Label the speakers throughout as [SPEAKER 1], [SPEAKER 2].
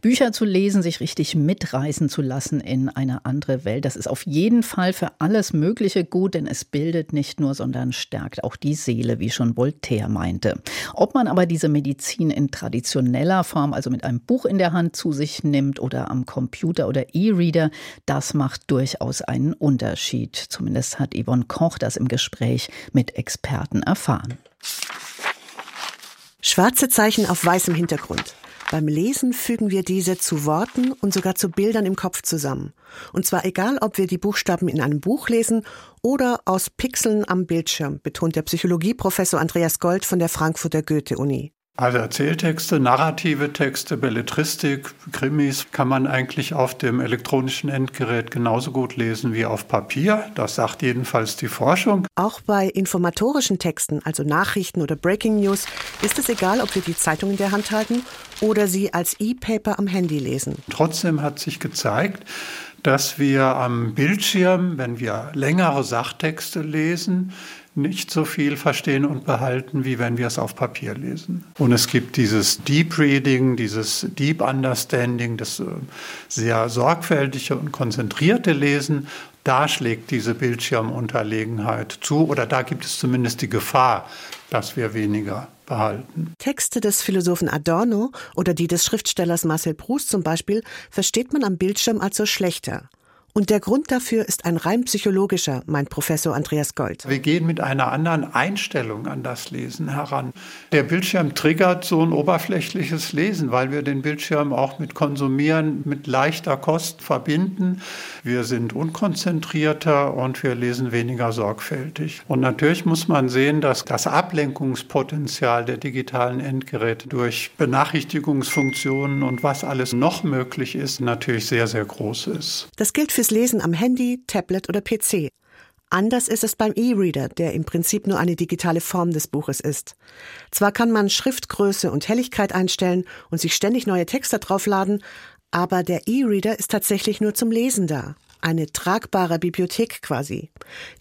[SPEAKER 1] Bücher zu lesen, sich richtig mitreißen zu lassen in eine andere Welt, das ist auf jeden Fall für alles Mögliche gut, denn es bildet nicht nur, sondern stärkt auch die Seele, wie schon Voltaire meinte. Ob man aber diese Medizin in traditioneller Form, also mit einem Buch in der Hand zu sich nimmt oder am Computer oder E-Reader, das macht durchaus einen Unterschied. Zumindest hat Yvonne Koch das im Gespräch mit Experten erfahren.
[SPEAKER 2] Schwarze Zeichen auf weißem Hintergrund. Beim Lesen fügen wir diese zu Worten und sogar zu Bildern im Kopf zusammen. Und zwar egal, ob wir die Buchstaben in einem Buch lesen oder aus Pixeln am Bildschirm, betont der Psychologieprofessor Andreas Gold von der Frankfurter Goethe-Uni.
[SPEAKER 3] Also Erzähltexte, narrative Texte, Belletristik, Krimis kann man eigentlich auf dem elektronischen Endgerät genauso gut lesen wie auf Papier. Das sagt jedenfalls die Forschung.
[SPEAKER 2] Auch bei informatorischen Texten, also Nachrichten oder Breaking News, ist es egal, ob wir die Zeitung in der Hand halten oder sie als E-Paper am Handy lesen.
[SPEAKER 3] Trotzdem hat sich gezeigt, dass wir am Bildschirm, wenn wir längere Sachtexte lesen, nicht so viel verstehen und behalten, wie wenn wir es auf Papier lesen. Und es gibt dieses Deep Reading, dieses Deep Understanding, das äh, sehr sorgfältige und konzentrierte Lesen. Da schlägt diese Bildschirmunterlegenheit zu oder da gibt es zumindest die Gefahr, dass wir weniger behalten.
[SPEAKER 2] Texte des Philosophen Adorno oder die des Schriftstellers Marcel Proust zum Beispiel versteht man am Bildschirm also schlechter. Und der Grund dafür ist ein rein psychologischer, meint Professor Andreas Gold.
[SPEAKER 3] Wir gehen mit einer anderen Einstellung an das Lesen heran. Der Bildschirm triggert so ein oberflächliches Lesen, weil wir den Bildschirm auch mit Konsumieren mit leichter Kost verbinden. Wir sind unkonzentrierter und wir lesen weniger sorgfältig. Und natürlich muss man sehen, dass das Ablenkungspotenzial der digitalen Endgeräte durch Benachrichtigungsfunktionen und was alles noch möglich ist, natürlich sehr, sehr groß ist.
[SPEAKER 2] Das gilt für fürs Lesen am Handy, Tablet oder PC. Anders ist es beim E-Reader, der im Prinzip nur eine digitale Form des Buches ist. Zwar kann man Schriftgröße und Helligkeit einstellen und sich ständig neue Texte draufladen, aber der E-Reader ist tatsächlich nur zum Lesen da eine tragbare Bibliothek quasi,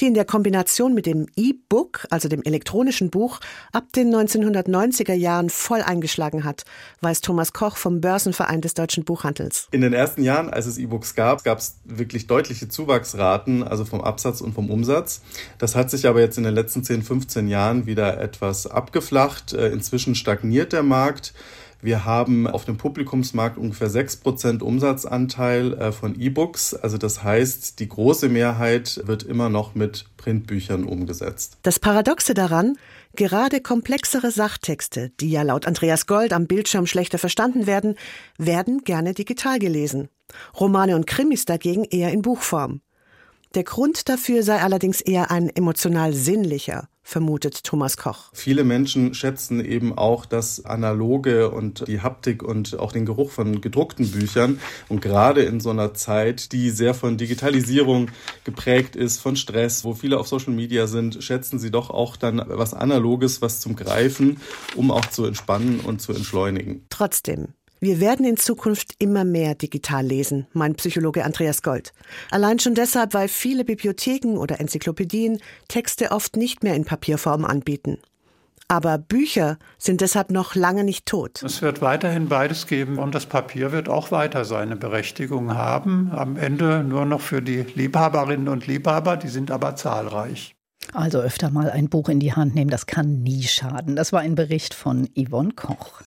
[SPEAKER 2] die in der Kombination mit dem E-Book, also dem elektronischen Buch, ab den 1990er Jahren voll eingeschlagen hat, weiß Thomas Koch vom Börsenverein des deutschen Buchhandels.
[SPEAKER 4] In den ersten Jahren, als es E-Books gab, gab es wirklich deutliche Zuwachsraten, also vom Absatz und vom Umsatz. Das hat sich aber jetzt in den letzten 10, 15 Jahren wieder etwas abgeflacht. Äh, inzwischen stagniert der Markt. Wir haben auf dem Publikumsmarkt ungefähr 6% Umsatzanteil äh, von E-Books. Also das heißt, die große Mehrheit wird immer noch mit Printbüchern umgesetzt.
[SPEAKER 2] Das Paradoxe daran, gerade komplexere Sachtexte, die ja laut Andreas Gold am Bildschirm schlechter verstanden werden, werden gerne digital gelesen. Romane und Krimis dagegen eher in Buchform. Der Grund dafür sei allerdings eher ein emotional sinnlicher, vermutet Thomas Koch.
[SPEAKER 4] Viele Menschen schätzen eben auch das Analoge und die Haptik und auch den Geruch von gedruckten Büchern. Und gerade in so einer Zeit, die sehr von Digitalisierung geprägt ist, von Stress, wo viele auf Social Media sind, schätzen sie doch auch dann was Analoges, was zum Greifen, um auch zu entspannen und zu entschleunigen.
[SPEAKER 2] Trotzdem, wir werden in Zukunft immer mehr digital lesen, meint Psychologe Andreas Gold. Allein schon deshalb, weil viele Bibliotheken oder Enzyklopädien Texte oft nicht mehr in Papierform anbieten. Aber Bücher sind deshalb noch lange nicht tot.
[SPEAKER 3] Es wird weiterhin beides geben und das Papier wird auch weiter seine Berechtigung haben. Am Ende nur noch für die Liebhaberinnen und Liebhaber, die sind aber zahlreich.
[SPEAKER 1] Also öfter mal ein Buch in die Hand nehmen, das kann nie schaden. Das war ein Bericht von Yvonne Koch.